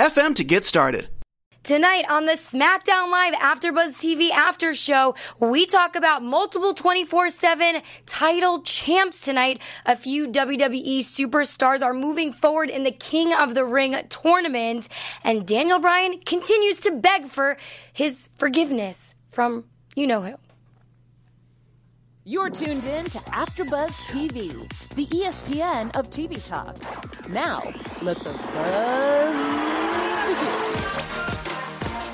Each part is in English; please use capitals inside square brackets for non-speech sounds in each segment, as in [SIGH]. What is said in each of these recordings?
FM to get started. Tonight on the SmackDown Live AfterBuzz TV After Show, we talk about multiple 24/7 title champs tonight. A few WWE superstars are moving forward in the King of the Ring tournament, and Daniel Bryan continues to beg for his forgiveness from you know who. You're tuned in to AfterBuzz TV, the ESPN of TV talk. Now, let the buzz begin.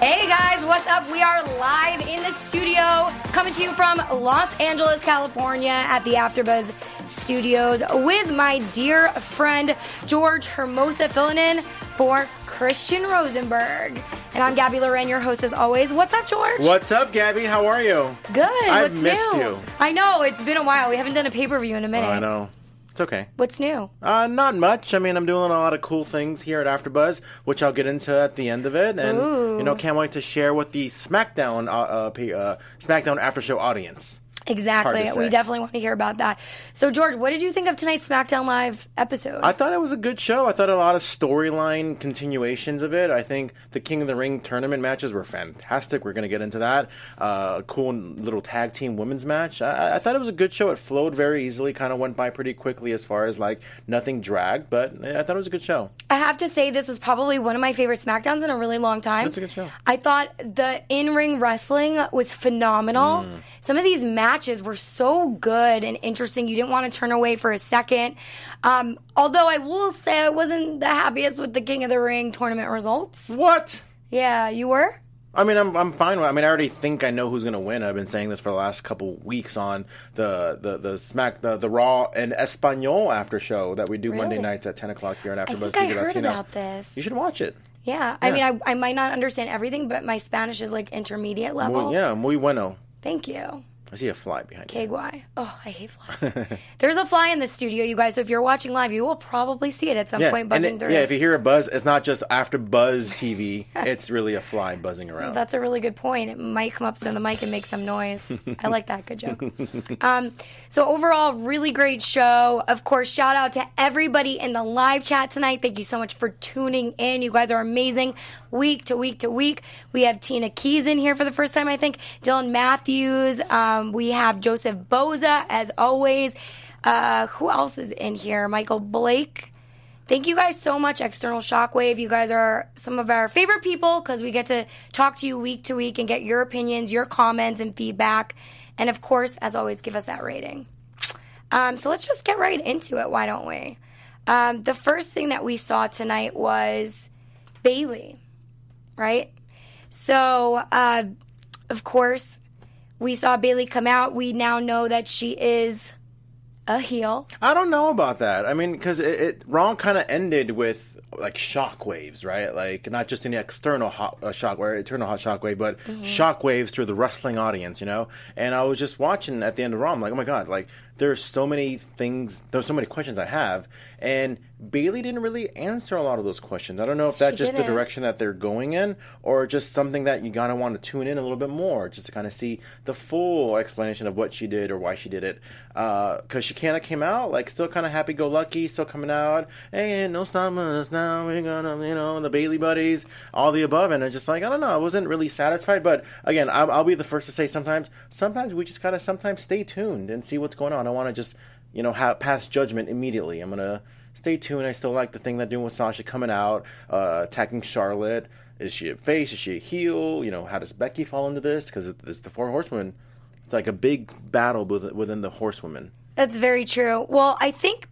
Hey guys, what's up? We are live in the studio, coming to you from Los Angeles, California, at the AfterBuzz Studios with my dear friend George Hermosa filling in for Christian Rosenberg. And I'm Gabby Loren, your host as always. What's up, George? What's up, Gabby? How are you? Good. I've What's missed new? you. I know, it's been a while. We haven't done a pay per view in a minute. Oh, I know. It's okay. What's new? Uh, not much. I mean, I'm doing a lot of cool things here at AfterBuzz, which I'll get into at the end of it, and Ooh. you know, can't wait to share with the SmackDown uh, uh, uh, SmackDown After Show audience. Exactly. We definitely want to hear about that. So, George, what did you think of tonight's SmackDown Live episode? I thought it was a good show. I thought a lot of storyline continuations of it. I think the King of the Ring tournament matches were fantastic. We're going to get into that. Uh, a cool little tag team women's match. I, I thought it was a good show. It flowed very easily, kind of went by pretty quickly as far as like nothing dragged, but I thought it was a good show. I have to say, this was probably one of my favorite SmackDowns in a really long time. It's a good show. I thought the in ring wrestling was phenomenal. Mm. Some of these matches were so good and interesting. You didn't want to turn away for a second. Um, although I will say I wasn't the happiest with the King of the Ring tournament results. What? Yeah, you were? I mean, I'm I'm fine. With, I mean, I already think I know who's going to win. I've been saying this for the last couple weeks on the the the Smack the, the Raw and Espanol after show that we do Monday nights at 10 o'clock here on I AfterBuzz think I heard Latino. about this. You should watch it. Yeah. I mean, I, I might not understand everything, but my Spanish is like intermediate level. Muy, yeah, muy bueno. Thank you. I see a fly behind you. KY. Oh, I hate flies. [LAUGHS] There's a fly in the studio, you guys. So if you're watching live, you will probably see it at some Yeah, point and buzzing it- through. yeah. If you hear a buzz, it's not just after Buzz [LAUGHS] TV. it's really a fly buzzing around. That's a really good point. It might come up to the mic and make some noise. I like that. Good joke. Um, so overall, really great show. Of course, shout out to everybody in the live chat tonight. Thank you so much for tuning in. You guys are amazing. Week to week to week, we have Tina Keys in here for the first time. I think Dylan Matthews. Um, we have Joseph Boza as always. Uh, who else is in here? Michael Blake. Thank you guys so much, External Shockwave. You guys are some of our favorite people because we get to talk to you week to week and get your opinions, your comments, and feedback. And of course, as always, give us that rating. Um, so let's just get right into it. Why don't we? Um, the first thing that we saw tonight was Bayley, right? So, uh, of course, we saw Bayley come out. We now know that she is a heel. I don't know about that. I mean, because it, it Raw kind of ended with like shockwaves, right? Like not just an external hot uh, shockwave, internal hot shockwave, but shockwaves through the wrestling audience, you know. And I was just watching at the end of Raw. I'm like, oh my god, like there's so many things, there's so many questions I have, and Bayley didn't really answer a lot of those questions. I don't know if that's She just the didn't. direction that they're going in, or just something that you gotta want to tune in a little bit more, just to kind of see the full explanation of what she did or why she did it. Uh, because she kind of came out like still kind of happy-go-lucky, still coming out, hey, no us now. We're gonna, you know, the Bayley buddies, all the above, and it's just like I don't know. I wasn't really satisfied, but again, I'll, I'll be the first to say sometimes, sometimes we just gotta sometimes stay tuned and see what's going on. I don't want to just, you know, have pass judgment immediately. I'm gonna stay tuned. I still like the thing they're doing with Sasha coming out, uh, attacking Charlotte. Is she a face? Is she a heel? You know, how does Becky fall into this? Because it's the four horsewomen. It's like a big battle with- within the horsewomen. That's very true. Well, I think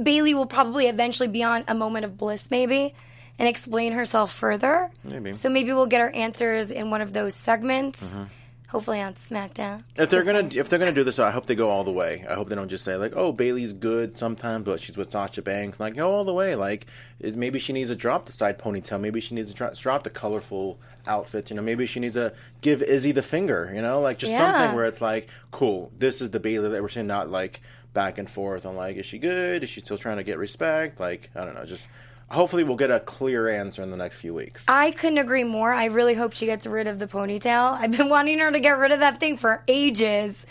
Bayley will probably eventually be on a moment of bliss, maybe, and explain herself further. Maybe. So maybe we'll get our answers in one of those segments. Mm-hmm. Hopefully on SmackDown. If they're gonna if they're gonna do this, I hope they go all the way. I hope they don't just say like, "Oh, Bayley's good sometimes, but she's with Sasha Banks." Like, go all the way. Like, it, maybe she needs to drop the side ponytail. Maybe she needs to dro- drop the colorful outfits. You know, maybe she needs to give Izzy the finger. You know, like just Yeah. something where it's like, cool. This is the Bayley that we're seeing, not like back and forth on like, is she good? Is she still trying to get respect? Like, I don't know. Just hopefully we'll get a clear answer in the next few weeks. I couldn't agree more. I really hope she gets rid of the ponytail. I've been [LAUGHS] wanting her to get rid of that thing for ages.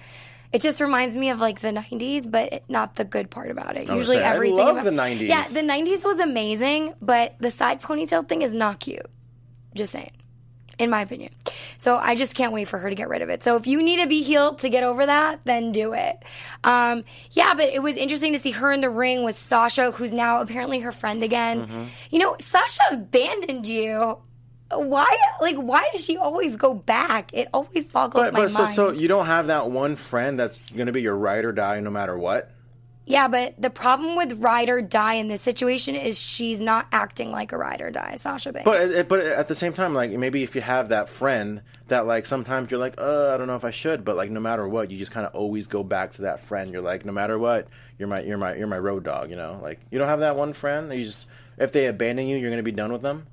It just reminds me of like the 90s, but not the good part about it. Usually saying, I everything love about the 90s. Yeah, the 90s was amazing, but the side ponytail thing is not cute. Just saying. In my opinion. So I just can't wait for her to get rid of it. So if you need to be healed to get over that, then do it. Um, yeah, but it was interesting to see her in the ring with Sasha, who's now apparently her friend again. Mm-hmm. You know, Sasha abandoned you. Why? Like, why does she always go back? It always boggles But, my but so, mind. so you don't have that one friend that's gonna be your ride or die no matter what. Yeah, but the problem with ride or die in this situation is she's not acting like a ride or die, Sasha Banks. But but at the same time, like maybe if you have that friend that like sometimes you're like, uh, I don't know if I should, but like no matter what, you just kind of always go back to that friend. You're like, no matter what, you're my you're my you're my road dog. You know, like you don't have that one friend that you just if they abandon you, you're gonna be done with them.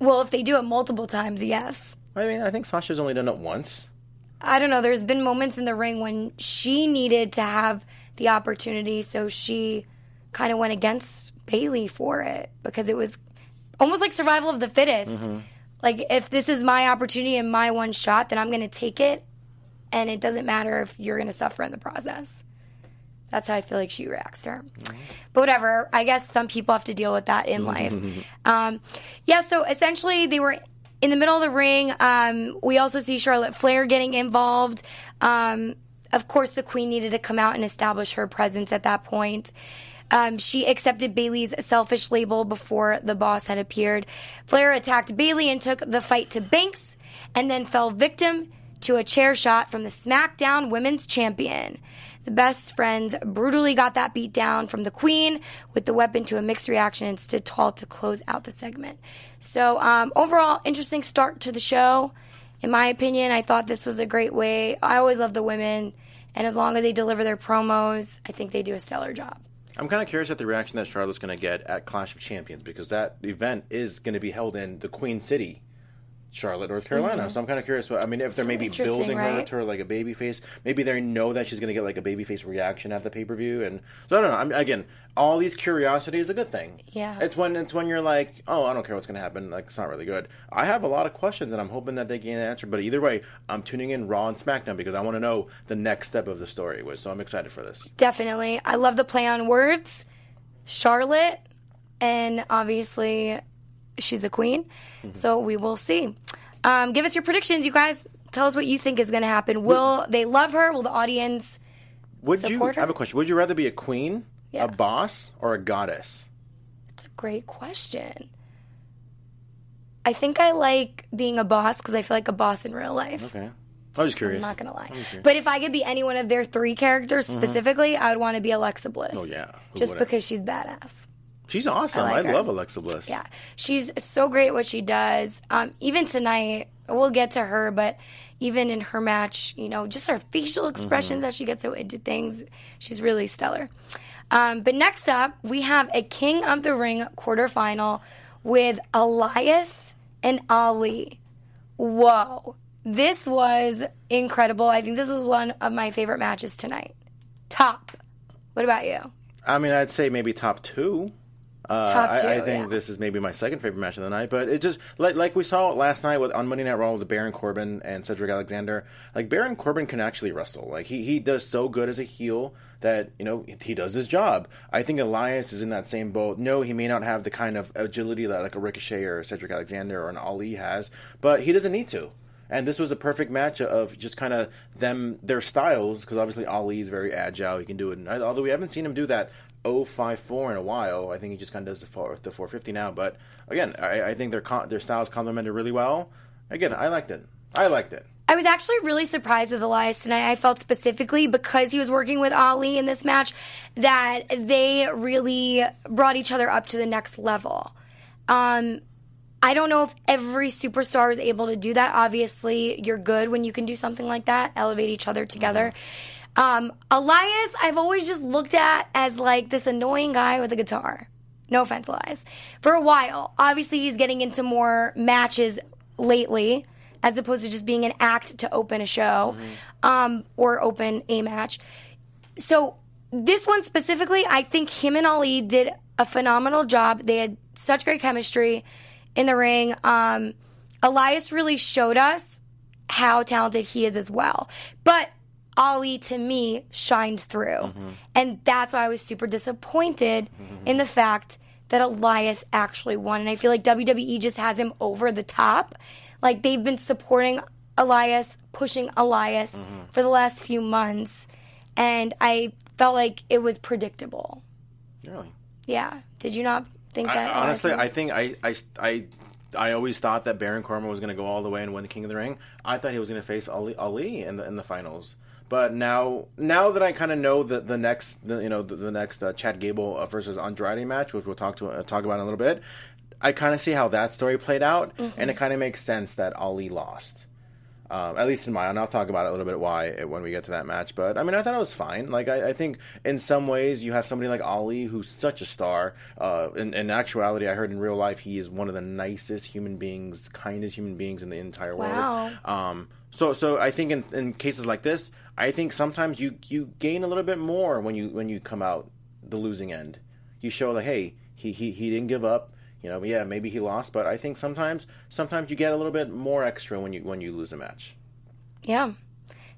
well, if they do it multiple times, yes. I mean, I think Sasha's only done it once. I don't know. There's been moments in the ring when she needed to have the opportunity, so she kind of went against Bayley for it because it was almost like survival of the fittest. Like, if this is my opportunity and my one shot, then I'm going to take it, and it doesn't matter if you're going to suffer in the process. That's how I feel like she reacts to her. But whatever. I guess some people have to deal with that in life. [LAUGHS] Um, yeah, so essentially they were in the middle of the ring. Um, we also see Charlotte Flair getting involved. Um, of course, the Queen needed to come out and establish her presence at that point. Um, she accepted Bayley's selfish label before the boss had appeared. Flair attacked Bayley and took the fight to Banks, and then fell victim to a chair shot from the SmackDown Women's Champion. The best friends brutally got that beat down from the Queen with the weapon to a mixed reaction and stood tall to close out the segment. So, um, overall, interesting start to the show. In my opinion, I thought this was a great way. I always love the women, and as long as they deliver their promos, I think they do a stellar job. I'm kind of curious at the reaction that Charlotte's going to get at Clash of Champions because that event is going to be held in the Queen City, Charlotte, North Carolina. So I'm kind of curious. What, I mean, if they're So maybe Mm-hmm. building her to her like a baby face, maybe they know that she's going to get like a baby face reaction at the pay per view, and so I don't know. I'm, again, all these curiosity is a good thing. Yeah. it's when it's when you're like, oh, I don't care what's going to happen. Like it's not really good. I have a lot of questions, and I'm hoping that they get an answer. But either way, I'm tuning in Raw and SmackDown because I want to know the next step of the story. So I'm excited for this. Definitely. I love the play on words. Charlotte, and obviously, she's a queen. So we will see. Um, give us your predictions, you guys. Tell us what you think is going to happen. Will they love her? Will the audience? Would you? Support I have a question. Would you rather be a queen, Yeah. a boss, or a goddess? It's a great question. I think I like being a boss because I feel like a boss in real life. Okay. I was curious. I'm not gonna lie, but if I could be any one of their three characters specifically, I would want to be Alexa Bliss. Mm-hmm. Oh, yeah. Who just wouldn't? because she's badass. She's awesome. I I, like her. love Alexa Bliss. Yeah, she's so great at what she does. Um, even tonight, we'll get to her, but even in her match, you know, just her facial expressions as she gets so into things, she's really stellar. Um, but next up, we have a King of the Ring quarterfinal with Elias and Ali. Whoa. This was incredible. I think this was one of my favorite matches tonight. Top. What about you? I mean, I'd say maybe top two. Uh, Top I, two, I think yeah. this is maybe my second favorite match of the night, but it just like like we saw last night with on Monday Night Raw with Baron Corbin and Cedric Alexander. Like Baron Corbin can actually wrestle. Like he he does so good as a heel that you know he does his job. I think Elias is in that same boat. No, he may not have the kind of agility that like a Ricochet or Cedric Alexander or an Ali has, but he doesn't need to. And this was a perfect match of just kind of them their styles because obviously Ali is very agile. He can do it. And although we haven't seen him do that 054 in a while, I think he just kind of does the, four, the 450 now. But again, I, I think their con- their styles complemented really well. Again, I liked it. I liked it. I was actually really surprised with Elias tonight. I felt specifically because he was working with Ali in this match that they really brought each other up to the next level. Um, I don't know if every superstar is able to do that. Obviously, you're good when you can do something like that, elevate each other together. Um, Elias, I've always just looked at as like this annoying guy with a guitar. No offense, Elias. For a while, obviously, he's getting into more matches lately, as opposed to just being an act to open a show um, or open a match. So this one specifically, I think him and Ali did a phenomenal job. They had such great chemistry in the ring. Um, Elias really showed us how talented he is as well. But Ali, to me, shined through. Mm-hmm. And that's why I was super disappointed mm-hmm. in the fact that Elias actually won. And I feel like WWE just has him over the top. Like they've been supporting Elias, pushing Elias mm-hmm. for the last few months. And I felt like it was predictable. Really? Yeah. Did you not think I, that? honestly, I think I, I, I, I always thought that Baron Corbin was going to go all the way and win the King of the Ring. I thought he was going to face Ali, Ali in the in the finals. But now, now that I kind of know the the next, the, you know, the, the next uh, Chad Gable uh, versus Andrade match, which we'll talk to uh, talk about in a little bit, I kind of see how that story played out, and it kind of makes sense that Ali lost. Um, at least in my, and I'll talk about it a little bit why it, when we get to that match. But I mean, I thought it was fine. Like I, I think in some ways you have somebody like Ali who's such a star. Uh, in, in actuality, I heard in real life he is one of the nicest human beings, kindest human beings in the entire Wow. world. Um, so so I think in, in cases like this, I think sometimes you you gain a little bit more when you when you come out the losing end. You show like, hey, he he, he didn't give up. You know, yeah, maybe he lost, but I think sometimes sometimes you get a little bit more extra when you when you lose a match. Yeah,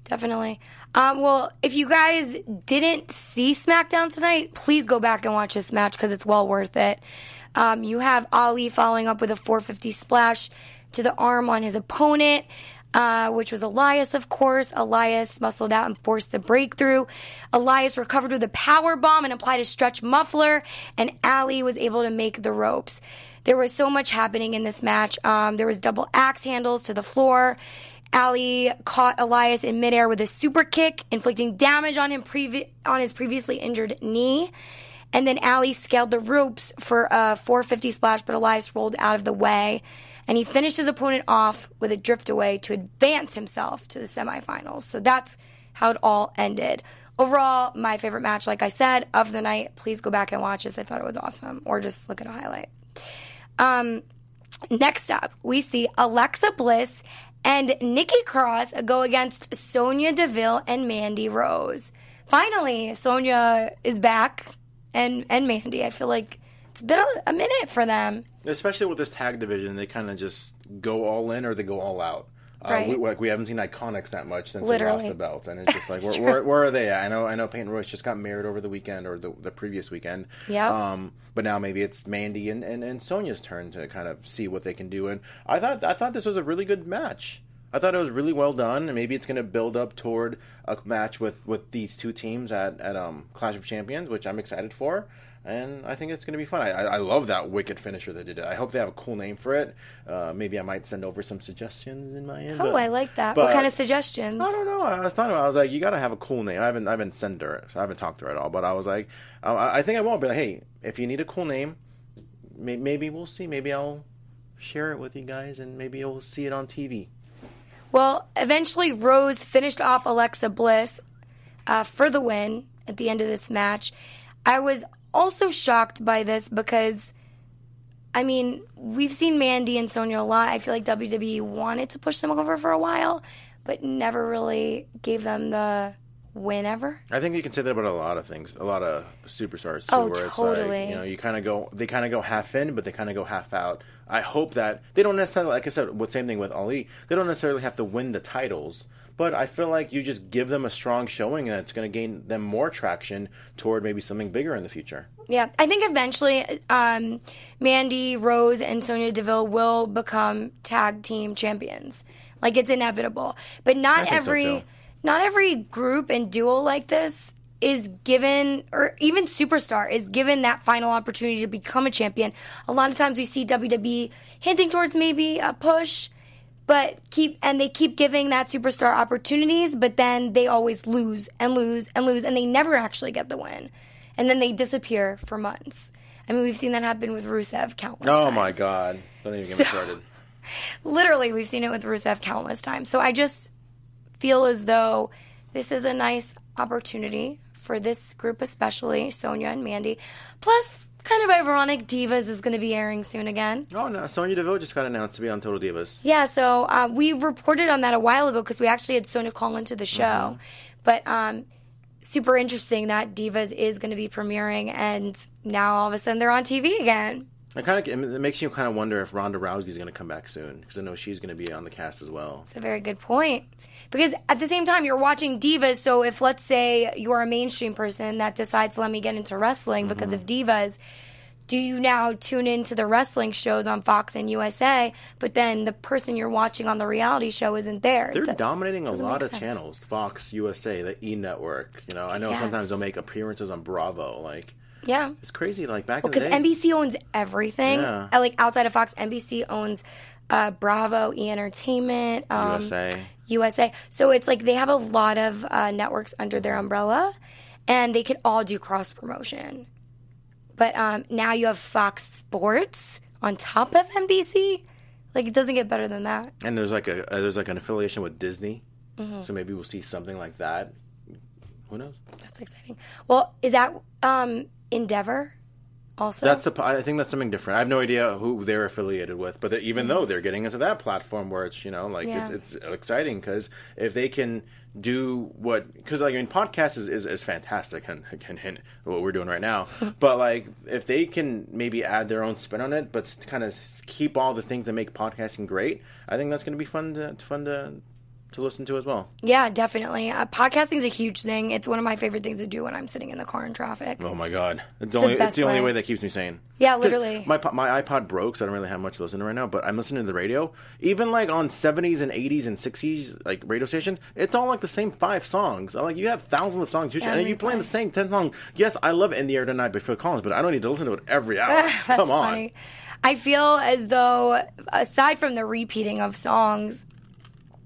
definitely. Um, well, if you guys didn't see SmackDown tonight, please go back and watch this match because it's well worth it. Um, you have Ali following up with a 450 splash to the arm on his opponent. Uh, which was Elias, of course. Elias muscled out and forced the breakthrough. Elias recovered with a power bomb and applied a stretch muffler, and Ali was able to make the ropes. There was so much happening in this match. Um, there was double axe handles to the floor. Ali caught Elias in midair with a super kick, inflicting damage on him previ- on his previously injured knee. And then Ali scaled the ropes for a 450 splash, but Elias rolled out of the way. And he finished his opponent off with a drift away to advance himself to the semifinals. So that's how it all ended. Overall, my favorite match, like I said, of the night. Please go back and watch this. I thought it was awesome. Or just look at a highlight. Um, next up, we see Alexa Bliss and Nikki Cross go against Sonya Deville and Mandy Rose. Finally, Sonya is back, and and Mandy. I feel like it's been a, a minute for them. Especially with this tag division, they kind of just go all in or they go all out. Uh, Right. we, like we haven't seen Iconics that much since Literally. they lost the belt, and it's just [LAUGHS] like where, where, where are they? At? I know I know Peyton Royce just got married over the weekend or the, the previous weekend. Yep. Um, but now maybe it's Mandy and, and, and Sonya's turn to kind of see what they can do. And I thought I thought this was a really good match. I thought it was really well done, and maybe it's going to build up toward a match with, with these two teams at, at um, Clash of Champions, which I'm excited for. And I think it's going to be fun. I, I love that wicked finisher that they did. I hope they have a cool name for it. Uh, maybe I might send over some suggestions in my end. Oh, but- I like that. what kind of suggestions? I don't know. I was talking about. I was like, you got to have a cool name. I haven't. I haven't sent her. I haven't talked to her at all. But I was like, I, I think I won't. But like, hey, if you need a cool name, may, maybe we'll see. Maybe I'll share it with you guys, and maybe you'll see it on TV. Well, eventually Rose finished off Alexa Bliss uh, for the win at the end of this match. I was also shocked by this because, I mean, we've seen Mandy and Sonya a lot. I feel like WWE wanted to push them over for a while, but never really gave them the win ever. I think you can say that about a lot of things, a lot of superstars too. Oh, where it's totally. like you know you kind of go, they kind of go half in, but they kind of go half out. I hope that they don't necessarily, like I said, what same thing with Ali. They don't necessarily have to win the titles, but I feel like you just give them a strong showing, and it's going to gain them more traction toward maybe something bigger in the future. Yeah, I think eventually um, Mandy, Rose, and Sonya Deville will become tag team champions. Like it's inevitable, but not so, every too. Not every group and duo like this is given, or even superstar is given that final opportunity to become a champion. A lot of times we see WWE hinting towards maybe a push, but keep and they keep giving that superstar opportunities, but then they always lose and lose and lose, and they never actually get the win, and then they disappear for months. I mean, we've seen that happen with Rusev countless times. Oh times. my god! Don't even get So- me started. [LAUGHS] literally we've seen it with Rusev countless times. So I just feel as though this is a nice opportunity for this group, especially Sonya and Mandy. Plus, kind of ironic, Divas is going to be airing soon again. Oh no, Sonya Deville just got announced to be on Total Divas. Yeah, so uh, we reported on that a while ago because we actually had Sonya call into the show. But um, super interesting that Divas is going to be premiering, and now all of a sudden they're on TV again. It kind of it makes you kind of wonder if Ronda Rousey is going to come back soon because I know she's going to be on the cast as well. That's a very good point. Because at the same time, you're watching divas. So if, let's say, you're a mainstream person that decides, let me get into wrestling because of divas, do you now tune into the wrestling shows on Fox and USA, but then the person you're watching on the reality show isn't there? They're Do- dominating a lot of sense. channels. Fox, USA, the E Network. You know, I know Yes. sometimes they'll make appearances on Bravo. Like Yeah. it's crazy. Like back Because day. NBC owns everything. Yeah. Uh, Like outside of Fox, NBC owns uh, Bravo, E Entertainment, um, USA. USA. So it's like they have a lot of uh, networks under their umbrella, and they could all do cross promotion. But um, now you have Fox Sports on top of NBC. Like it doesn't get better than that. And there's like a uh, there's like an affiliation with Disney, Mm-hmm. so maybe we'll see something like that. Who knows? That's exciting. Well, is that um, Endeavor? Also, That's a, I think that's something different. I have no idea who they're affiliated with, but even mm. though they're getting into that platform where it's you know like Yeah. it's, it's exciting because if they can do what because like I mean podcast is, is, is fantastic and again hint what we're doing right now, [LAUGHS] but like if they can maybe add their own spin on it, but kind of keep all the things that make podcasting great, I think that's going to be fun to fun to to listen to as well. yeah, definitely. Uh, podcasting is a huge thing. It's one of my favorite things to do when I'm sitting in the car in traffic. Oh my god, it's, the only it's best the only way. way that keeps me sane. Yeah, [LAUGHS] literally. My my iPod broke, so I don't really have much to listen to right now. But I'm listening to the radio, even like on 70s and 80s and 60s like radio stations. It's all like the same five songs. I'm like you have thousands of songs, Yeah, and you playing the same ten songs. Yes, I love "In the Air Tonight" by Phil Collins, but I don't need to listen to it every hour. [LAUGHS] That's Come on. funny. I feel as though, aside from the repeating of songs,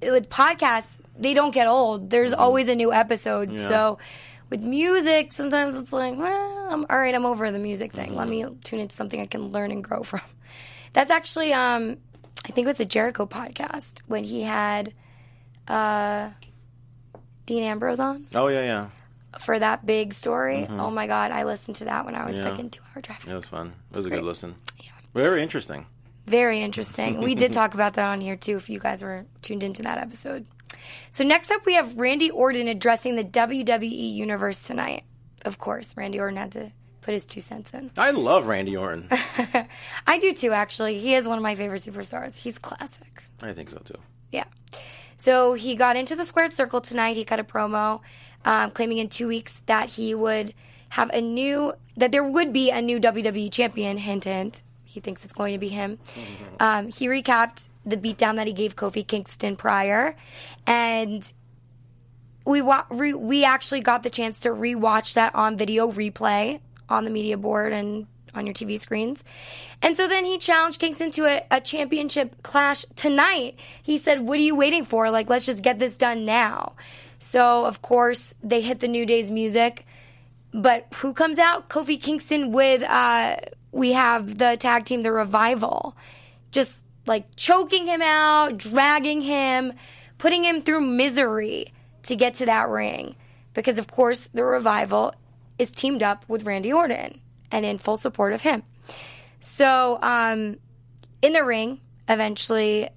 with podcasts, they don't get old. There's always a new episode. Mm-hmm. Yeah. So with music, sometimes it's like, well, I'm all right. I'm over the music thing. Let Mm-hmm. me tune into something I can learn and grow [LAUGHS] from. That's actually, um, I think it was the Jericho podcast when he had uh, Dean Ambrose on Oh yeah, yeah, for that big story. Oh my God, I listened to that when I was Mm-hmm. Yeah. stuck in two hour traffic. it was fun. It was a great. good listen. Very interesting. Very interesting. We did [LAUGHS] talk about that on here too, if you guys were tuned into that episode. So next up, we have Randy Orton addressing the WWE universe tonight. Of course, Randy Orton had to put his two cents in. I love Randy Orton. [LAUGHS] I do too, actually. He is one of my favorite superstars. He's classic. I think so too. Yeah. So he got into the squared circle tonight. He cut a promo um, claiming in two weeks that he would have a new, that there would be a new WWE champion. Hint, hint. He thinks it's going to be him. Um, he recapped the beatdown that he gave Kofi Kingston prior, and we wa- re- we actually got the chance to rewatch that on video replay on the media board and on your TV screens. And so then he challenged Kingston to a, a championship clash tonight. He said, "What are you waiting for? Like, let's just get this done now." So of course they hit the New Day's music, but who comes out? Kofi Kingston with uh, we have the tag team, the Revival, just like choking him out, dragging him, putting him through misery to get to that ring. Because, of course, the revival is teamed up with Randy Orton and in full support of him. So, um, in the ring, eventually,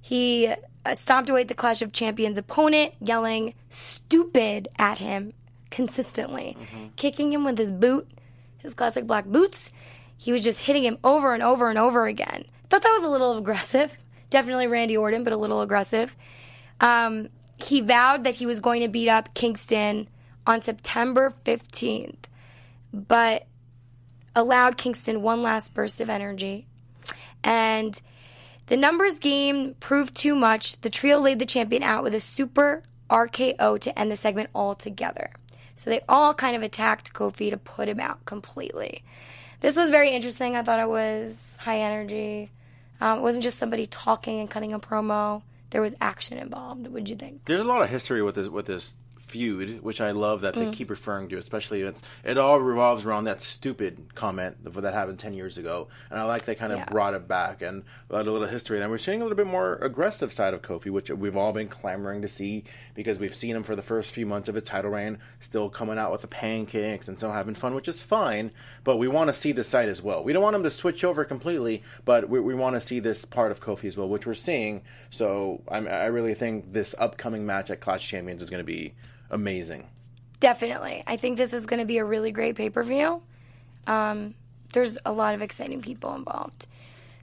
he uh, stomped away the Clash of Champions opponent, yelling stupid at him consistently, kicking him with his boot, his classic black boots. He was just hitting him over and over and over again. Thought that was a little aggressive. Definitely Randy Orton, but a little aggressive. Um, he vowed that he was going to beat up Kingston on September 15th, but allowed Kingston one last burst of energy. And the numbers game proved too much. The trio laid the champion out with a super RKO to end the segment altogether. So they all kind of attacked Kofi to put him out completely. This was very interesting. I thought it was high energy. Um, it wasn't just somebody talking and cutting a promo. There was action involved. What'd you think? There's a lot of history with this with this feud, which I love that they Mm. keep referring to, especially it, it all revolves around that stupid comment that happened 10 years ago. And I like they kind of Yeah. brought it back and a little history. And we're seeing a little bit more aggressive side of Kofi, which we've all been clamoring to see because we've seen him for the first few months of his title reign, still coming out with the pancakes and still having fun, which is fine. But we want to see the side as well. We don't want him to switch over completely, but we, we want to see this part of Kofi as well, which we're seeing. So I'm, I really think this upcoming match at Clash Champions is going to be amazing. Definitely. I think this is going to be a really great pay per view. Um, there's a lot of exciting people involved.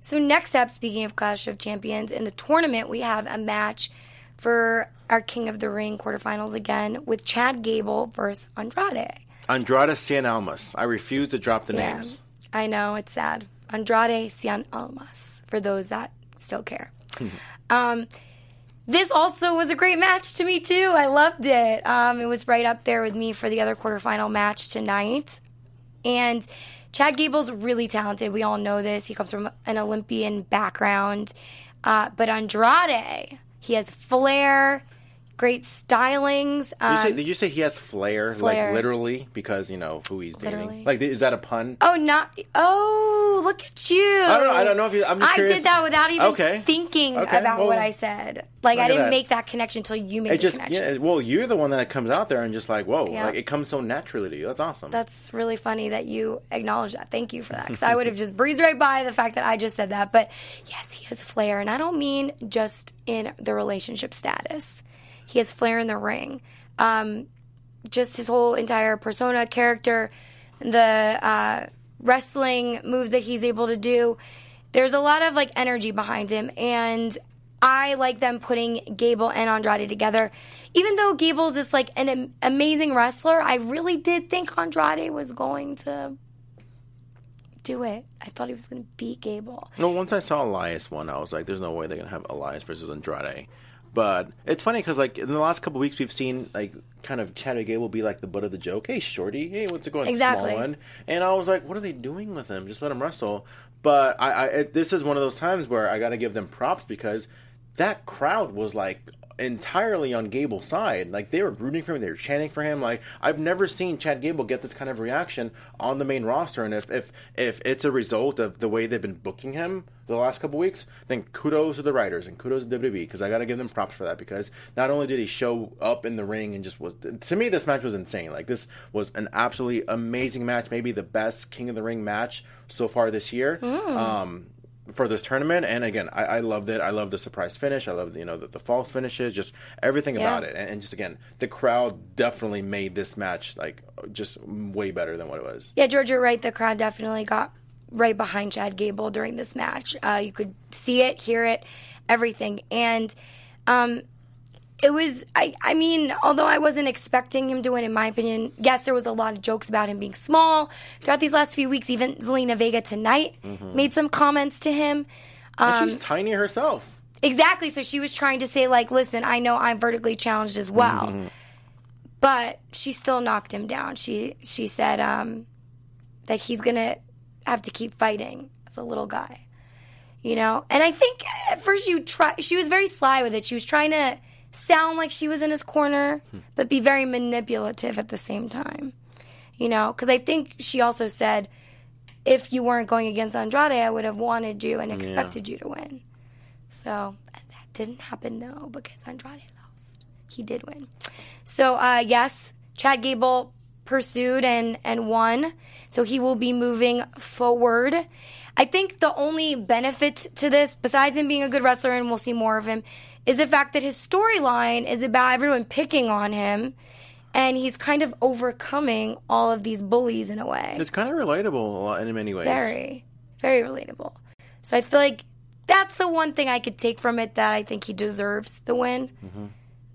So, next up, speaking of Clash of Champions, in the tournament, we have a match for our King of the Ring quarterfinals again with Chad Gable versus Andrade. Andrade Cien Almas. I refuse to drop the Yeah, names. I know, it's sad. Andrade Cien Almas, for those that still care. [LAUGHS] um, this also was a great match to me, too. I loved it. Um, it was right up there with me for the other quarterfinal match tonight. And Chad Gable's really talented. We all know this. He comes from an Olympian background. Uh, but Andrade, he has flair, great stylings. Did you, say, Um, did you say he has flair, flair. like literally, because you know who he's Literally. dating? Like, is that a pun? Oh, not. Oh, look at you. I don't know. I don't know if you. I'm just I curious. did that without even Okay. thinking Okay, about well, what I said. Like I didn't that. make that connection until you made It just connection. yeah. Well, you're the one that comes out there and just like whoa, Yeah. like it comes so naturally to you. That's awesome. That's really funny that you acknowledge that. Thank you for that. Because I would have just breezed right by the fact that I just said that. But yes, he has flair, and I don't mean just in the relationship status. He has flair in the ring. Um, just his whole entire persona, character, the uh, wrestling moves that he's able to do. There's a lot of like energy behind him, and I like them putting Gable and Andrade together. Even though Gable's this like an am- amazing wrestler, I really did think Andrade was going to do it. I thought he was going to beat Gable. No, once I saw Elias won, I was like, "There's no way they're gonna have Elias versus Andrade." But it's funny because like in the last couple weeks, we've seen like kind of Chad Gable be like the butt of the joke. Hey, shorty. Hey, what's it going? Exactly. Small one. And I was like, what are they doing with him? Just let him wrestle. But I, I it, this is one of those times where I got to give them props because that crowd was like entirely on Gable's side. Like they were rooting for him, they were chanting for him. Like I've never seen Chad Gable get this kind of reaction on the main roster. And if if if it's a result of the way they've been booking him the last couple weeks, then kudos to the writers and kudos to WWE because I got to give them props for that because not only did he show up in the ring and just was to me this match was insane. Like this was an absolutely amazing match, maybe the best King of the Ring match so far this year. Um, for this tournament. And again, I, I loved it. I love the surprise finish. I love you know the, the false finishes, just everything Yeah. about it. And, and just again, the crowd definitely made this match like just way better than what it was. Yeah, George, you're right. The crowd definitely got right behind Chad Gable during this match. Uh, you could see it, hear it, everything. And um, it was, I, I mean, although I wasn't expecting him to win, in my opinion, yes, there was a lot of jokes about him being small throughout these last few weeks. Even Zelina Vega tonight made some comments to him. And Um, she's tiny herself. Exactly. So she was trying to say, like, listen, I know I'm vertically challenged as well. But she still knocked him down. She she said um, that he's gonna have to keep fighting as a little guy. You know? And I think at first you try she was very sly with it. She was trying to sound like she was in his corner, but be very manipulative at the same time. You know? Because I think she also said if you weren't going against Andrade, I would have wanted you and expected you to win. So that didn't happen though because Andrade lost. He did win. So uh, yes, Chad Gable pursued and and won. So he will be moving forward. I think the only benefit to this, besides him being a good wrestler, and we'll see more of him, is the fact that his storyline is about everyone picking on him, and he's kind of overcoming all of these bullies in a way. It's kind of relatable in many ways. Very, very relatable. So I feel like that's the one thing I could take from it that I think he deserves the win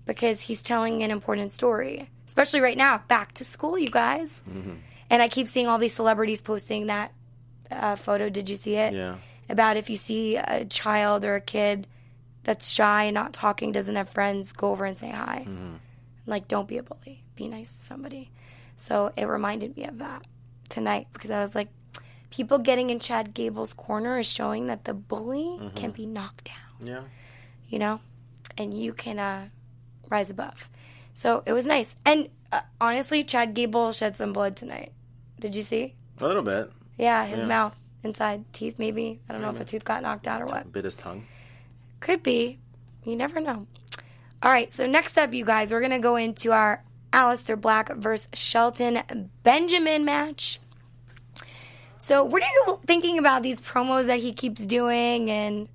because he's telling an important story, especially right now. Back to school, you guys. And I keep seeing all these celebrities posting that uh, photo. Did you see it? Yeah. About if you see a child or a kid that's shy not talking, doesn't have friends, go over and say hi. Like, don't be a bully. Be nice to somebody. So it reminded me of that tonight because I was like, people getting in Chad Gable's corner is showing that the bully can be knocked down, Yeah. you know, and you can uh, rise above. So it was nice. And uh, honestly, Chad Gable shed some blood tonight. Did you see? A little bit. Yeah, his mouth inside teeth maybe. I don't know if a tooth got knocked out or what. Bit his tongue. Could be. You never know. All right, so next up, you guys, we're going to go into our Aleister Black versus Shelton Benjamin match. So, what are you thinking about these promos that he keeps doing? And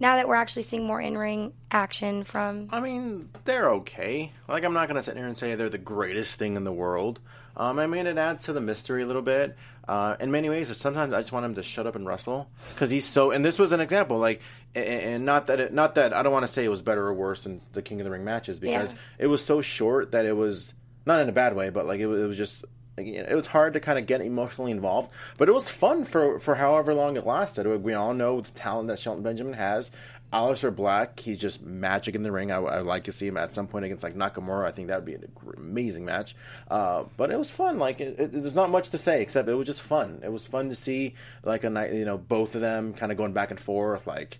now that we're actually seeing more in ring action from. I mean, they're okay. Like, I'm not going to sit here and say they're the greatest thing in the world. Um, I mean, it adds to the mystery a little bit. Uh, in many ways, sometimes I just want him to shut up and wrestle because he's so. And this was an example, like, and- and not that it, not that I don't want to say it was better or worse than the King of the Ring matches because Yeah. it was so short that it was not in a bad way, but like it was, it was just. It was hard to kind of get emotionally involved, but it was fun for for however long it lasted. We all know the talent that Shelton Benjamin has. Aleister Black, he's just magic in the ring. I, would like to see him at some point against like Nakamura. I think that would be an amazing match. Uh, but it was fun. Like it, it, there's not much to say except it was just fun. It was fun to see like a night, you know, both of them kind of going back and forth, like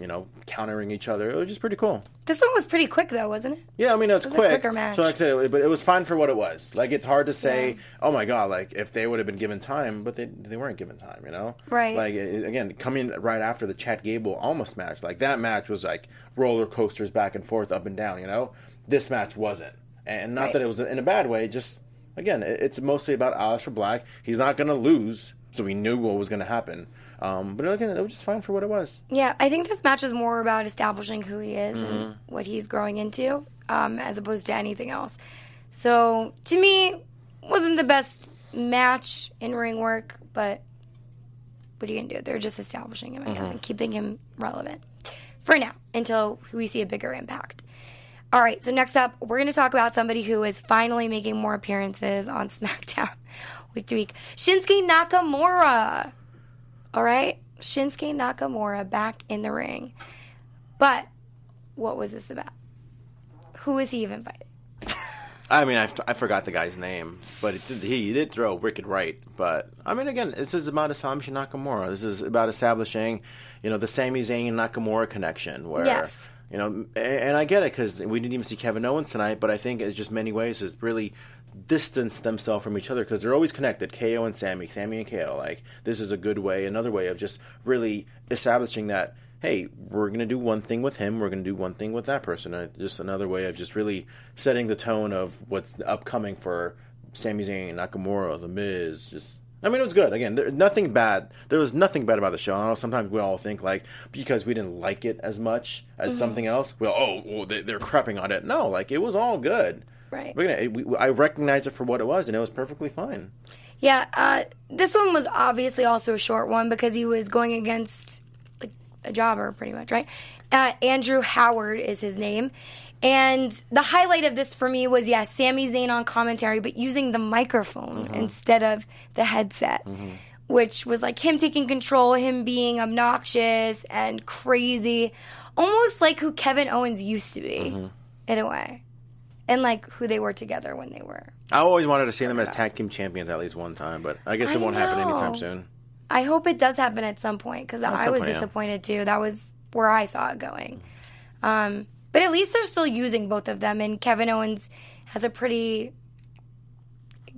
you know, countering each other. It was just pretty cool. This one was pretty quick, though, wasn't it? Yeah, I mean it was, was a quick. quicker match. So like I said, but it was fine for what it was. Like it's hard to say, Yeah. oh my god, like if they would have been given time, but they they weren't given time, you know? Right. Like it- again, coming right after the Chad Gable almost match, like that match was like roller coasters back and forth, up and down, you know? This match wasn't, and not Right. that it was in a bad way. Just again, it- it's mostly about Aleister Black. He's not going to lose, so we knew what was going to happen. Um, but again, it was just fine for what it was. Yeah, I think this match was more about establishing who he is Mm-hmm. and what he's growing into, um, as opposed to anything else. So to me, wasn't the best match in ring work, but what are you gonna do? They're just establishing him, I Mm-hmm. guess, and keeping him relevant for now until we see a bigger impact. All right, so next up, we're going to talk about somebody who is finally making more appearances on [LAUGHS] SmackDown week to week Shinsuke Nakamura. All right, Shinsuke Nakamura back in the ring. But what was this about? Who is he even fighting? I mean, I, I forgot the guy's name, but it did, he did throw a wicked right. But I mean, again, this is about establishing Nakamura. This is about establishing, you know, the Sami Zayn Nakamura connection. Where, Yes. you know, and, and I get it because we didn't even see Kevin Owens tonight, but I think it's just many ways has really distanced themselves from each other because they're always connected. KO and Sami, Sami and KO. Like this is a good way, another way of just really establishing that. Hey, we're gonna do one thing with him. We're gonna do one thing with that person. Uh, just another way of just really setting the tone of what's upcoming for Sami Zayn, Nakamura, The Miz. Just, I mean, it was good. Again, there, nothing bad. There was nothing bad about the show. I know sometimes we all think like because we didn't like it as much as something else. Well, oh, well, they, they're crapping on it. No, like it was all good. Right. Again, it- we, I recognized it for what it was, and it was perfectly fine. Yeah, uh, this one was obviously also a short one because he was going against like a jobber, pretty much, right? Uh, Andrew Howard is his name. And the highlight of this for me was, yes, Sami Zayn on commentary, but using the microphone instead of the headset, which was like him taking control, him being obnoxious and crazy, almost like who Kevin Owens used to be, in a way. And like who they were together when they were I always wanted to see them as tag team champions at least one time, but I guess it I won't happen anytime soon. I hope it does happen at some point because I was point, yeah. disappointed too. That was where I saw it going. Um, but at least they're still using both of them, and Kevin Owens has a pretty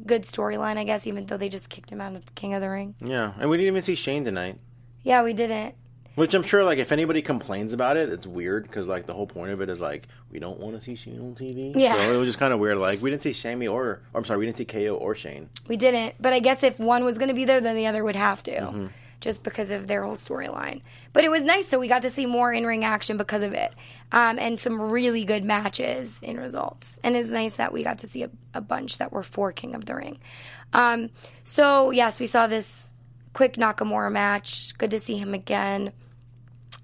good storyline, I guess, even though they just kicked him out of the King of the Ring. Yeah, and we didn't even see Shane tonight. Yeah, we didn't. Which I'm sure, like, if anybody complains about it, it's weird because, like, the whole point of it is like we don't want to see Shane on TV. Yeah. So it was just kind of weird. Like, we didn't see Sami or, or I'm sorry, we didn't see KO or Shane. We didn't. But I guess if one was going to be there, then the other would have to, Mm-hmm. just because of their whole storyline. But it was nice, so we got to see more in ring action because of it, um, and some really good matches in results. And it's nice that we got to see a, a bunch that were for King of the Ring. Um, so yes, we saw this quick Nakamura match. Good to see him again.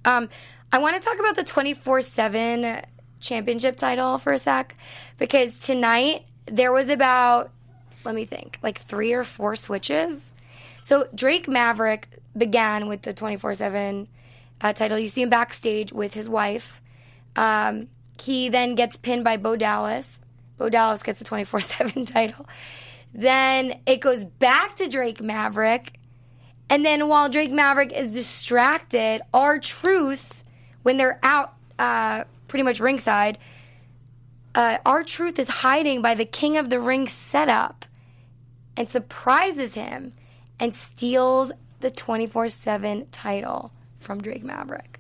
Um, I want to talk about the 24 7 championship title for a sec because tonight there was about, let me think, like three or four switches. So Drake Maverick began with the 24 7 uh, title. You see him backstage with his wife. Um, he then gets pinned by Bo Dallas. Bo Dallas gets the 24 7 [LAUGHS] title. Then it goes back to Drake Maverick. And then while Drake Maverick is distracted, R-Truth, when they're out uh, pretty much ringside, uh, R-Truth is hiding by the King of the Ring setup and surprises him and steals the 24 7 title from Drake Maverick.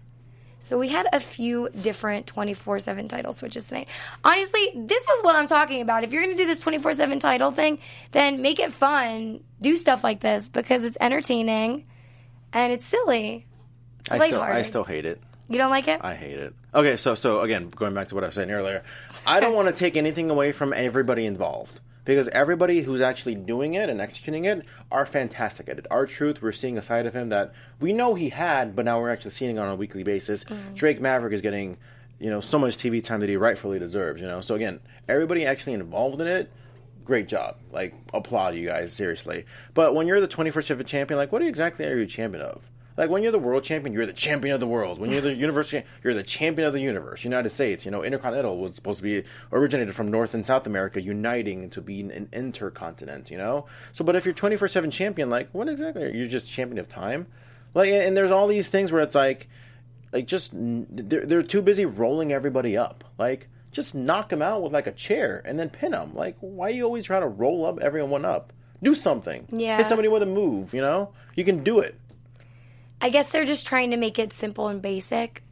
So we had a few different 24 7 title switches tonight. Honestly, this is what I'm talking about. If you're going to do this 24 7 title thing, then make it fun. Do stuff like this because it's entertaining and it's silly. I still, I still hate it. You don't like it? I hate it. Okay, so so again, going back to what I was saying earlier, I don't want to take anything away from everybody involved because everybody who's actually doing it and executing it are fantastic at it. R-Truth, we're seeing a side of him that we know he had, but now we're actually seeing it on a weekly basis. Mm. Drake Maverick is getting, you know, so much TV time that he rightfully deserves. You know, so again, everybody actually involved in it. Great job. Like, applaud you guys, seriously. But when you're the 21st century champion, like, what exactly are you a champion of? Like when you're the world champion, you're the champion of the world. When you're the universe, you're the champion of the universe. United States, you know, intercontinental was supposed to be originated from North and South America, uniting to be an intercontinent. You know, so but if you're 24/7 champion, like what exactly? Are you just champion of time? Like, and there's all these things where it's like, like just they're they're too busy rolling everybody up. Like just knock them out with like a chair and then pin them. Like why are you always trying to roll up everyone up? Do something. Yeah. Hit somebody with a move. You know, you can do it. I guess they're just trying to make it simple and basic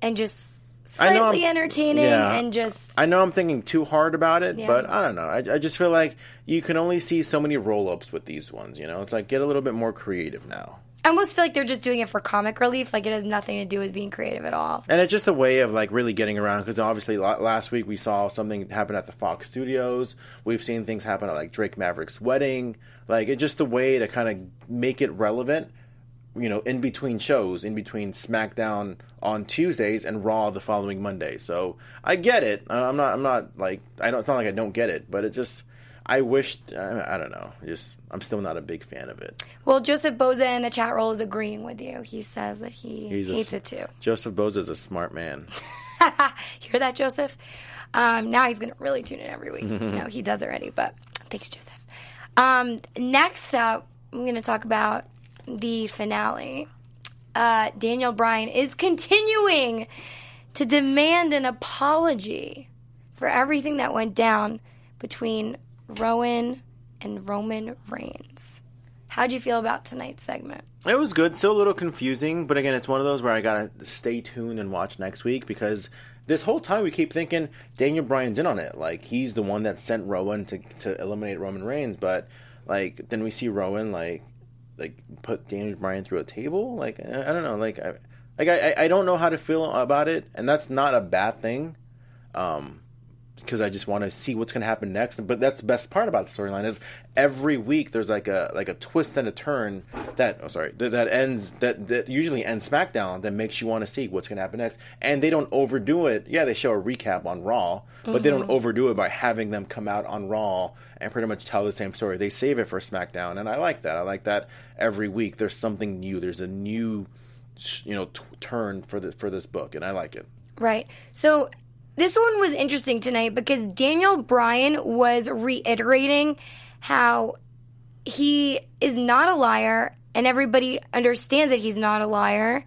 and just slightly entertaining yeah. and just I know I'm thinking too hard about it, Yeah. but I don't know. I, I just feel like you can only see so many roll ups with these ones. You know, it's like get a little bit more creative now. I almost feel like they're just doing it for comic relief. Like it has nothing to do with being creative at all. And it's just a way of like really getting around because obviously last week we saw something happen at the Fox Studios. We've seen things happen at like Drake Maverick's wedding. Like it's just a way to kind of make it relevant. You know, in between shows, in between SmackDown on Tuesdays and Raw the following Monday. So I get it. I'm not. I'm not like I don't. It's not like I don't get it, but it just. I wish. I, I don't know. Just I'm still not a big fan of it. Well, Joseph Boza in the chat roll is agreeing with you. He says that he He's a hates s- it too. Joseph Boza is a smart man. [LAUGHS] Hear that, Joseph? Um, now he's going to really tune in every week. [LAUGHS] no, he does already, but thanks, Joseph. Um, next up, I'm going to talk about the finale. Uh, Daniel Bryan is continuing to demand an apology for everything that went down between Rowan and Roman Reigns. How'd you feel about tonight's segment? It was good, still a little confusing, but again, it's one of those where I gotta stay tuned and watch next week because this whole time we keep thinking Daniel Bryan's in on it, like he's the one that sent Rowan to to eliminate Roman Reigns, but like then we see Rowan like like put Daniel Bryan through a table, like I, I don't know, like I like I I don't know how to feel about it, and that's not a bad thing. Um, because I just want to see what's going to happen next. But that's the best part about the storyline is every week there's like a like a twist and a turn that oh sorry that, that ends that that usually ends SmackDown that makes you want to see what's going to happen next. And they don't overdo it. Yeah, they show a recap on Raw, but they don't mm-hmm. overdo it by having them come out on Raw and pretty much tell the same story. They save it for SmackDown, and I like that. I like that every week there's something new. There's a new you know t- turn for the for this book, and I like it. Right. So this one was interesting tonight because Daniel Bryan was reiterating how he is not a liar and everybody understands that he's not a liar.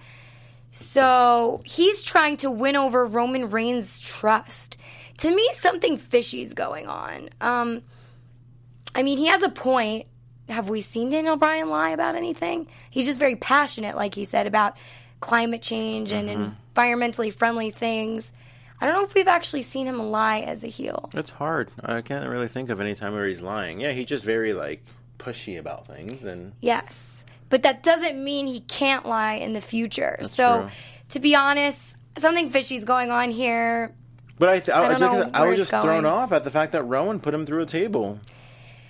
So he's trying to win over Roman Reigns' trust. To me, something fishy's going on. Um, I mean, he has a point. Have we seen Daniel Bryan lie about anything? He's just very passionate, like he said, about climate change and environmentally friendly things. I don't know if we've actually seen him lie as a heel. It's hard. I can't really think of any time where he's lying. Yeah, he's just very like pushy about things, and Yes. But that doesn't mean he can't lie in the future. so, true. to be honest, something fishy's going on here. but I, th- I, just- know I was just thrown off at the fact that Rowan put him through a table.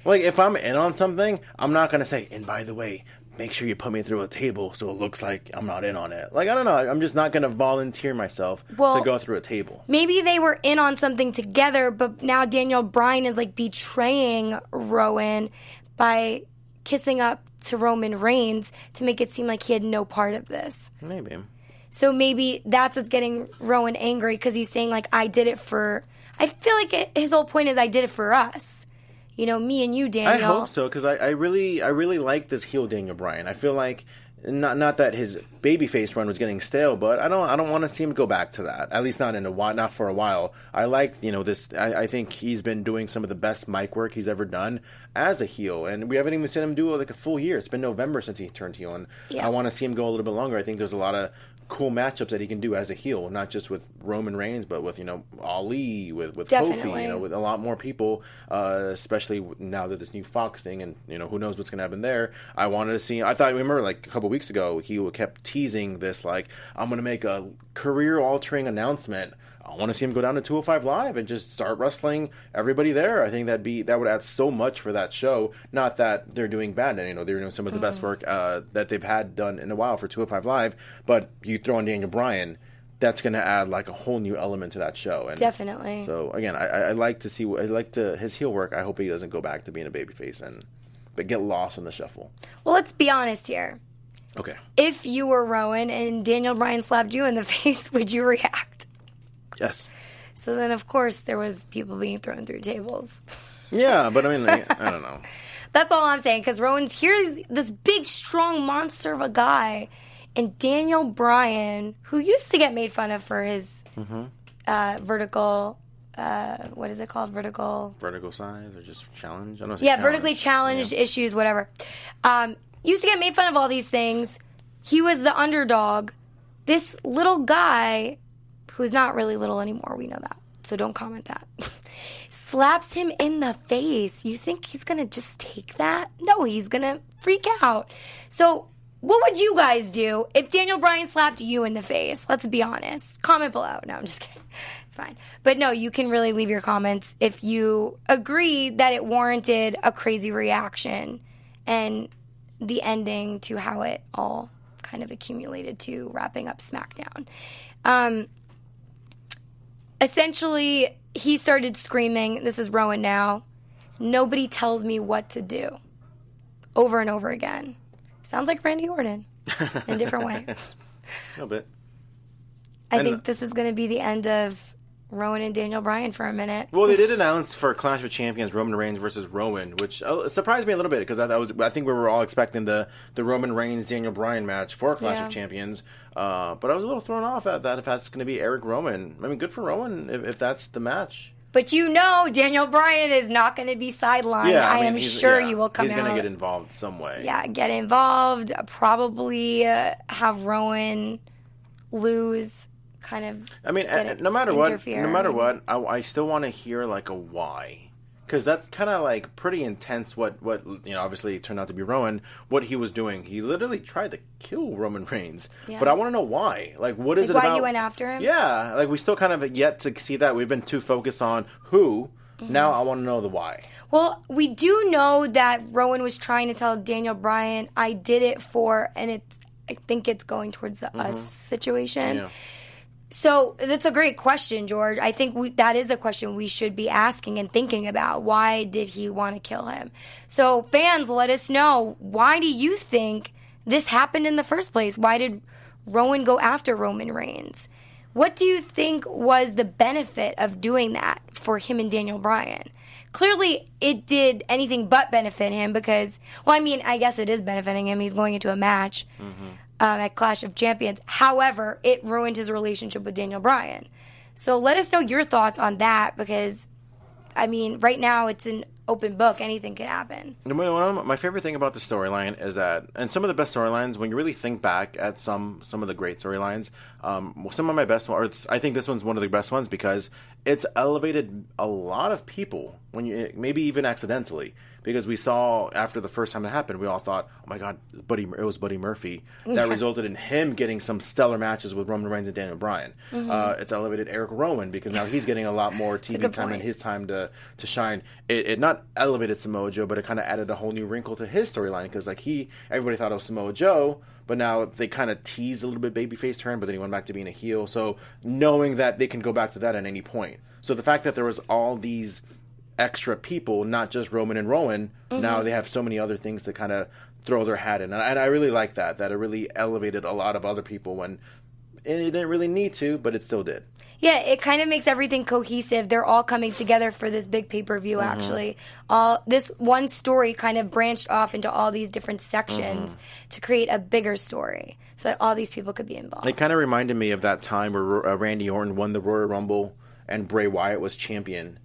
Like if I'm in on something, I'm not gonna say. And by the way, make sure you put me through a table so it looks like I'm not in on it. Like I don't know. I'm just not gonna volunteer myself Well- to go through a table. Maybe they were in on something together, but now Daniel Bryan is like betraying Rowan by kissing up to Roman Reigns to make it seem like he had no part of this. Maybe. So maybe that's what's getting Rowan angry because he's saying like I did it for. I feel like it, his whole point is I did it for us. You know, me and you, Daniel. I hope so because I, I really I really like this heel Daniel Bryan. I feel like not not that his babyface run was getting stale, but I don't I don't want to see him go back to that. At least not in a while, not for a while. I like you know this. I, I think he's been doing some of the best mic work he's ever done as a heel, and we haven't even seen him do like a full year. It's been November since he turned heel, and Yeah. I want to see him go a little bit longer. I think there's a lot of cool matchups that he can do as a heel, not just with Roman Reigns, but with you know Ali, with with Kofi, you know, with a lot more people, uh, especially now that this new Fox thing, and you know who knows what's going to happen there. I wanted to see. I thought remember like a couple weeks ago he kept teasing this like I'm going to make a career altering announcement. I want to see him go down to 205 Live and just start wrestling everybody there. I think that'd be that would add so much for that show. Not that they're doing bad, and you know they're doing some of the best work uh, that they've had done in a while for 205 Live. But you throw in Daniel Bryan, that's going to add like a whole new element to that show. And Definitely. so again, I, I I like to see. I like to his heel work. I hope he doesn't go back to being a babyface and but get lost in the shuffle. Well, let's be honest here. Okay. If you were Rowan and Daniel Bryan slapped you in the [LAUGHS] face, would you react? Yes. So then, of course, there was people being thrown through tables. Yeah, but I mean, like, [LAUGHS] I don't know. That's all I'm saying. Because Rowan's here's this big, strong monster of a guy, and Daniel Bryan, who used to get made fun of for his Mm-hmm. uh, vertical, uh, what is it called? Vertical. Vertical size or just challenge? I don't know. Yeah, vertically challenged issues, whatever. Um, used to get made fun of all these things. He was the underdog. This little guy, who's not really little anymore, we know that. So don't comment that. [LAUGHS] Slaps him in the face. You think he's gonna just take that? No, he's gonna freak out. So, what would you guys do if Daniel Bryan slapped you in the face? Let's be honest. Comment below. No, I'm just kidding. [LAUGHS] It's fine. But no, you can really leave your comments if you agree that it warranted a crazy reaction and the ending to how it all kind of accumulated to wrapping up SmackDown. Um, essentially, he started screaming, This is Rowan now. Nobody tells me what to do. Over and over again. Sounds like Randy Orton in a different way. [LAUGHS] A little bit. I And- think uh, this is going to be the end of Rowan and Daniel Bryan for a minute. Well, they did announce for Clash of Champions Roman Reigns versus Rowan, which uh, surprised me a little bit because I, I was I think we were all expecting the the Roman Reigns Daniel Bryan match for Clash Yeah. of Champions, uh, but I was a little thrown off at that if that's going to be Eric Rowan. I mean, good for Rowan if, if that's the match. But you know, Daniel Bryan is not going to be sidelined. I, mean, am sure yeah, he will come He's going to get involved some way. yeah, get involved. Probably uh, have Rowan lose. Kind of. I mean, no matter what, no matter what, I, I still want to hear like a why, because that's kind of like pretty intense. What what you know, obviously it turned out to be Rowan. What he was doing, he literally tried to kill Roman Reigns. Yeah. But I want to know why. Like, what is Like it why about? he went after him? Yeah, like we still kind of yet to see that. We've been too focused on who. Mm-hmm. Now I want to know the why. Well, we do know that Rowan was trying to tell Daniel Bryan, "I did it for," and it's. I think it's going towards the us situation. Yeah. So that's a great question, George. I think we, that is a question we should be asking and thinking about. Why did he want to kill him? So fans, let us know. Why do you think this happened in the first place? Why did Rowan go after Roman Reigns? What do you think was the benefit of doing that for him and Daniel Bryan? Clearly, it did anything but benefit him because, well, I mean, I guess it is benefiting him. He's going into a match mm-hmm. Um, at Clash of Champions. However, it ruined his relationship with Daniel Bryan. So let us know your thoughts on that because, I mean, right now it's an open book. Anything could happen. My favorite thing about the storyline is that, and some of the best storylines, when you really think back at some some of the great storylines, um, some of my best, or I think this one's one of the best ones because it's elevated a lot of people when you maybe even accidentally. Because we saw after the first time it happened, we all thought, "Oh my God, Buddy! It was Buddy Murphy." That resulted in him getting some stellar matches with Roman Reigns and Daniel Bryan. Uh, it's elevated Eric Rowan because now he's getting a lot more TV time in point. his time to to shine. It, it not elevated Samoa Joe, but it kind of added a whole new wrinkle to his storyline because like he, everybody thought it was Samoa Joe, but now they kind of teased a little bit babyface turn, but then he went back to being a heel. So knowing that they can go back to that at any point. So the fact that there was all these extra people, not just Roman and Rowan, now they have so many other things to kind of throw their hat in, and I, and I really like that. That it really elevated a lot of other people when and it didn't really need to, but it still did. Yeah, it kind of makes everything cohesive. They're all coming together for this big pay per view. Mm-hmm. Actually, all this one story kind of branched off into all these different sections Mm-hmm. to create a bigger story, so that all these people could be involved. It kind of reminded me of that time where uh, Randy Orton won the Royal Rumble and Bray Wyatt was champion,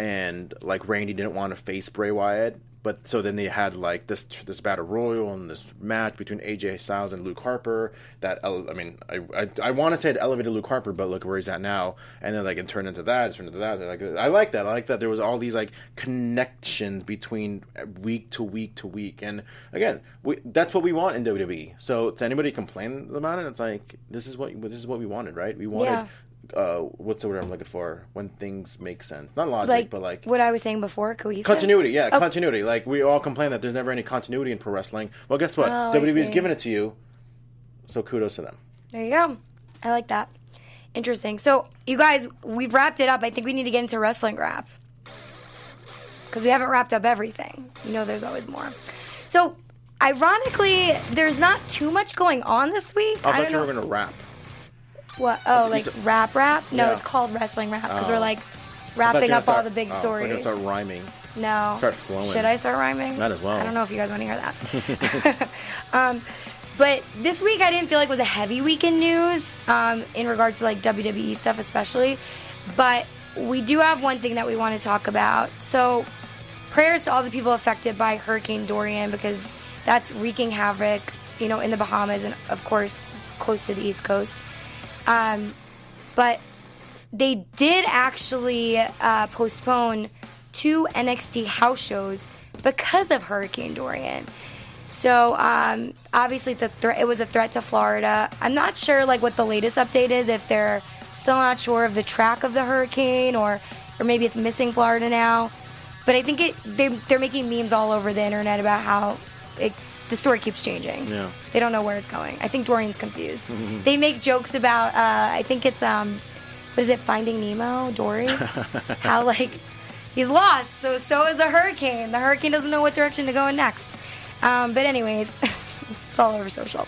and like Randy didn't want to face Bray Wyatt, but so then they had like this this battle royal and this match between AJ Styles and Luke Harper. That I mean, I I, I want to say it elevated Luke Harper, but look where he's at now, and then like it turned into that, it turned into that. Like I like that. I like that there was all these like connections between week to week to week, and again, we, that's what we want in WWE. So to anybody complain about it, it's like this is what this is what we wanted, right? We wanted. Yeah. Uh, what's the word I'm looking for? When things make sense, not logic, like, but like what I was saying before, cohesive continuity. Yeah, Oh. continuity. Like we all complain that there's never any continuity in pro wrestling. Well, guess what? Oh, WWE's giving it to you. So kudos to them. There you go. I like that. Interesting. So, you guys, we've wrapped it up. I think we need to get into wrestling wrap because we haven't wrapped up everything. You know, there's always more. So, ironically, there's not too much going on this week. I I thought don't you know were gonna rap. What. Oh, like rap rap? No, Yeah. it's called wrestling rap because we're Oh. like I thought you wrapping up all the big oh, you were stories. gonna start rhyming. No. Start flowing. Should I start rhyming? Not as well. I don't know if you guys want to hear that. [LAUGHS] [LAUGHS] um, but this week I didn't feel like it was a heavy week in news um, in regards to like WWE stuff, especially. But we do have one thing that we want to talk about. So, prayers to all the people affected by Hurricane Dorian because that's wreaking havoc, you know, in the Bahamas and of course close to the East Coast. Um, but they did actually uh, postpone two NXT house shows because of Hurricane Dorian. So um, obviously, thre- it was a threat to Florida. I'm not sure like what the latest update is. If they're still not sure of the track of the hurricane, or or maybe it's missing Florida now. But I think it they they're making memes all over the internet about how it, the story keeps changing. Yeah. They don't know where it's going. I think Dorian's confused. They make jokes about uh, I think it's um what is it Finding Nemo Dory [LAUGHS] how like he's lost so so is the hurricane the hurricane doesn't know what direction to go in next um, but anyways [LAUGHS] it's all over social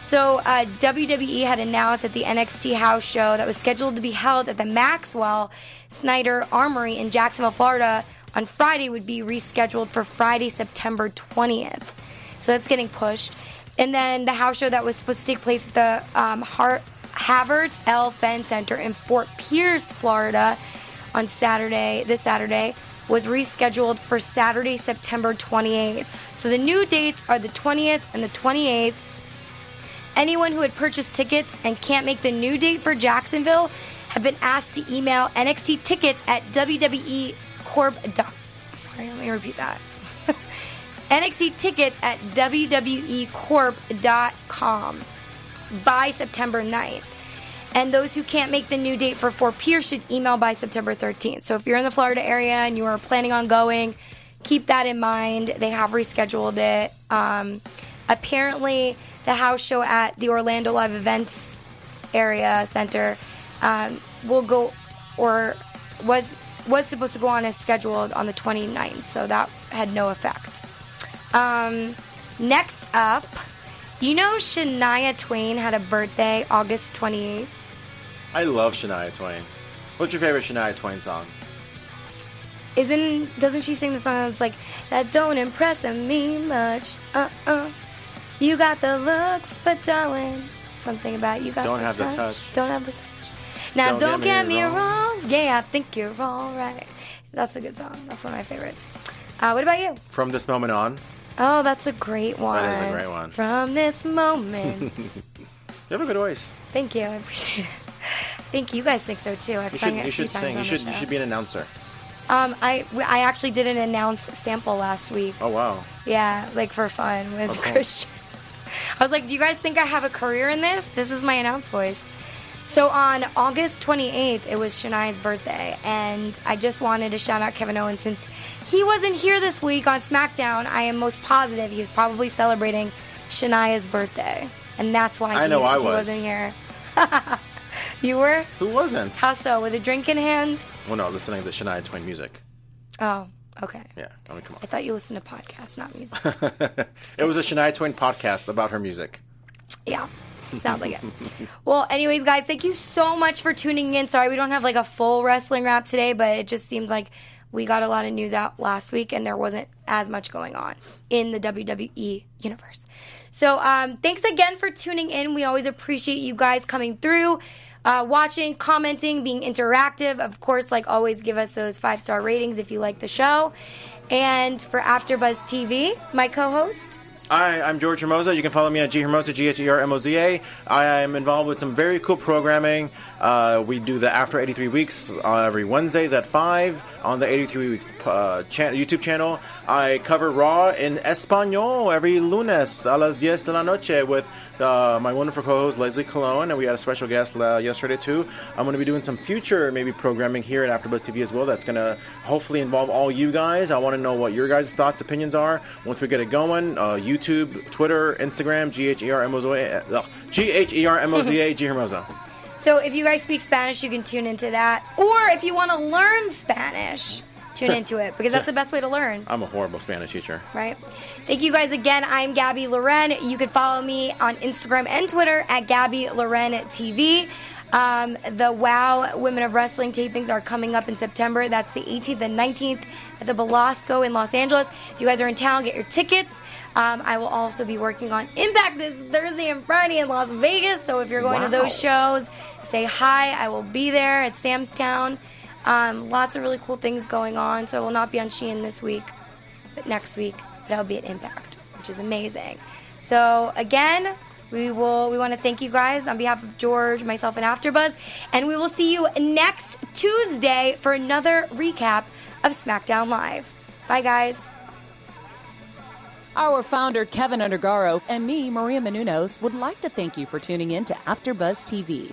so uh, WWE had announced that the NXT house show that was scheduled to be held at the Maxwell Snyder Armory in Jacksonville Florida on Friday would be rescheduled for Friday September 20th so that's getting pushed. And then the house show that was supposed to take place at the um, Har- Havert L. Fenn Center in Fort Pierce, Florida, on Saturday, this Saturday, was rescheduled for Saturday, September 28th. So the new dates are the 20th and the 28th. Anyone who had purchased tickets and can't make the new date for Jacksonville have been asked to email NXT tickets at WWE Corp. Sorry, let me repeat that. NXT tickets at WWEcorp.com by September 9th. And those who can't make the new date for Fort Pierce should email by September 13th. So if you're in the Florida area and you are planning on going, keep that in mind. They have rescheduled it. Um, apparently, the house show at the Orlando Live Events area center um, will go or was was supposed to go on as scheduled on the 29th, so that had no effect. Um, next up, you know Shania Twain had a birthday August 28th. I love Shania Twain. What's your favorite Shania Twain song? Isn't doesn't she sing the song that's like that don't impress me much? Uh uh. You got the looks, but darling, something about you got Don't the have the touch. touch. Don't have the touch. Now Don't don't, get get, me me wrong. wrong. Yeah, I think you're all right. That's a good song. That's one of my favorites. Uh, what about you? From this moment on, Oh, that's a great one. is a great one. From this moment. [LAUGHS] you have a good voice. Thank you. I appreciate it. I think you guys think so too. I've You sung should, it a you few should times sing. on You should, the you should be an announcer. Um, I I actually did an announce sample last week. Oh wow. Yeah, like for fun with Oh, cool. Christian. I was like, "Do you guys think I have a career in this? This is my announce voice." So on August 28th, it was Shania's birthday, and I just wanted to shout out Kevin Owens since he wasn't here this week on SmackDown. I am most positive he was probably celebrating Shania's birthday, and that's why I he, know I he was. wasn't here. [LAUGHS] you were? Who wasn't? How so? With a drink in hand? Well, no, listening to Shania Twain music. Oh, okay. Yeah, I mean, come on. I thought you listened to podcasts, not music. [LAUGHS] it was a Shania Twain podcast about her music. Yeah. Sounds like it. Well, anyways, guys, thank you so much for tuning in. Sorry we don't have like a full wrestling wrap today, but it just seems like we got a lot of news out last week and there wasn't as much going on in the WWE universe. So, um, thanks again for tuning in. We always appreciate you guys coming through. Uh, watching, commenting, being interactive. Of course, like always, give us those five star ratings if you like the show. And for AfterBuzz TV, my co-host, Hi, I'm George Hermoza. You can follow me at G Hermoza, G H E R M O Z A. I am involved with some very cool programming. Uh, we do the After 83 Weeks uh, every Wednesdays at 5 on the 83 Weeks uh, YouTube channel. I cover Raw in Espanol every lunes a las 10 de la noche with uh, my wonderful co-host Leslie Colon, and we had a special guest uh, yesterday too. I'm going to be doing some future maybe programming here at AfterBuzz TV as well. That's going to hopefully involve all you guys. I want to know what your guys' thoughts, opinions are once we get it going. Uh, YouTube, Twitter, Instagram, G H E R M O Z A, G H E R M O Z A, G Hermoza. So if you guys speak Spanish, you can tune into that. Or if you want to learn Spanish, tune into it because that's the best way to learn, I'm a horrible Spanish teacher. right? Thank you guys again. I'm Gabby Loren. You can follow me on Instagram and Twitter at Gabby Loren TV. Um, the WOW Women of Wrestling tapings are coming up in September. That's the 18th and 19th at the Belasco in Los Angeles. If you guys are in town, get your tickets. Um, I will also be working on Impact this Thursday and Friday in Las Vegas. So if you're going to those shows, say hi. I will be there at Sam's Town. Um, lots of really cool things going on. So I will not be on Shein this week, but next week, but I'll be at Impact, which is amazing. So again, we will we want to thank you guys on behalf of George, myself, and AfterBuzz, and we will see you next Tuesday for another recap of SmackDown Live. Bye, guys. Our founder, Kevin Undergaro, and me, Maria Menounos, would like to thank you for tuning in to AfterBuzz TV.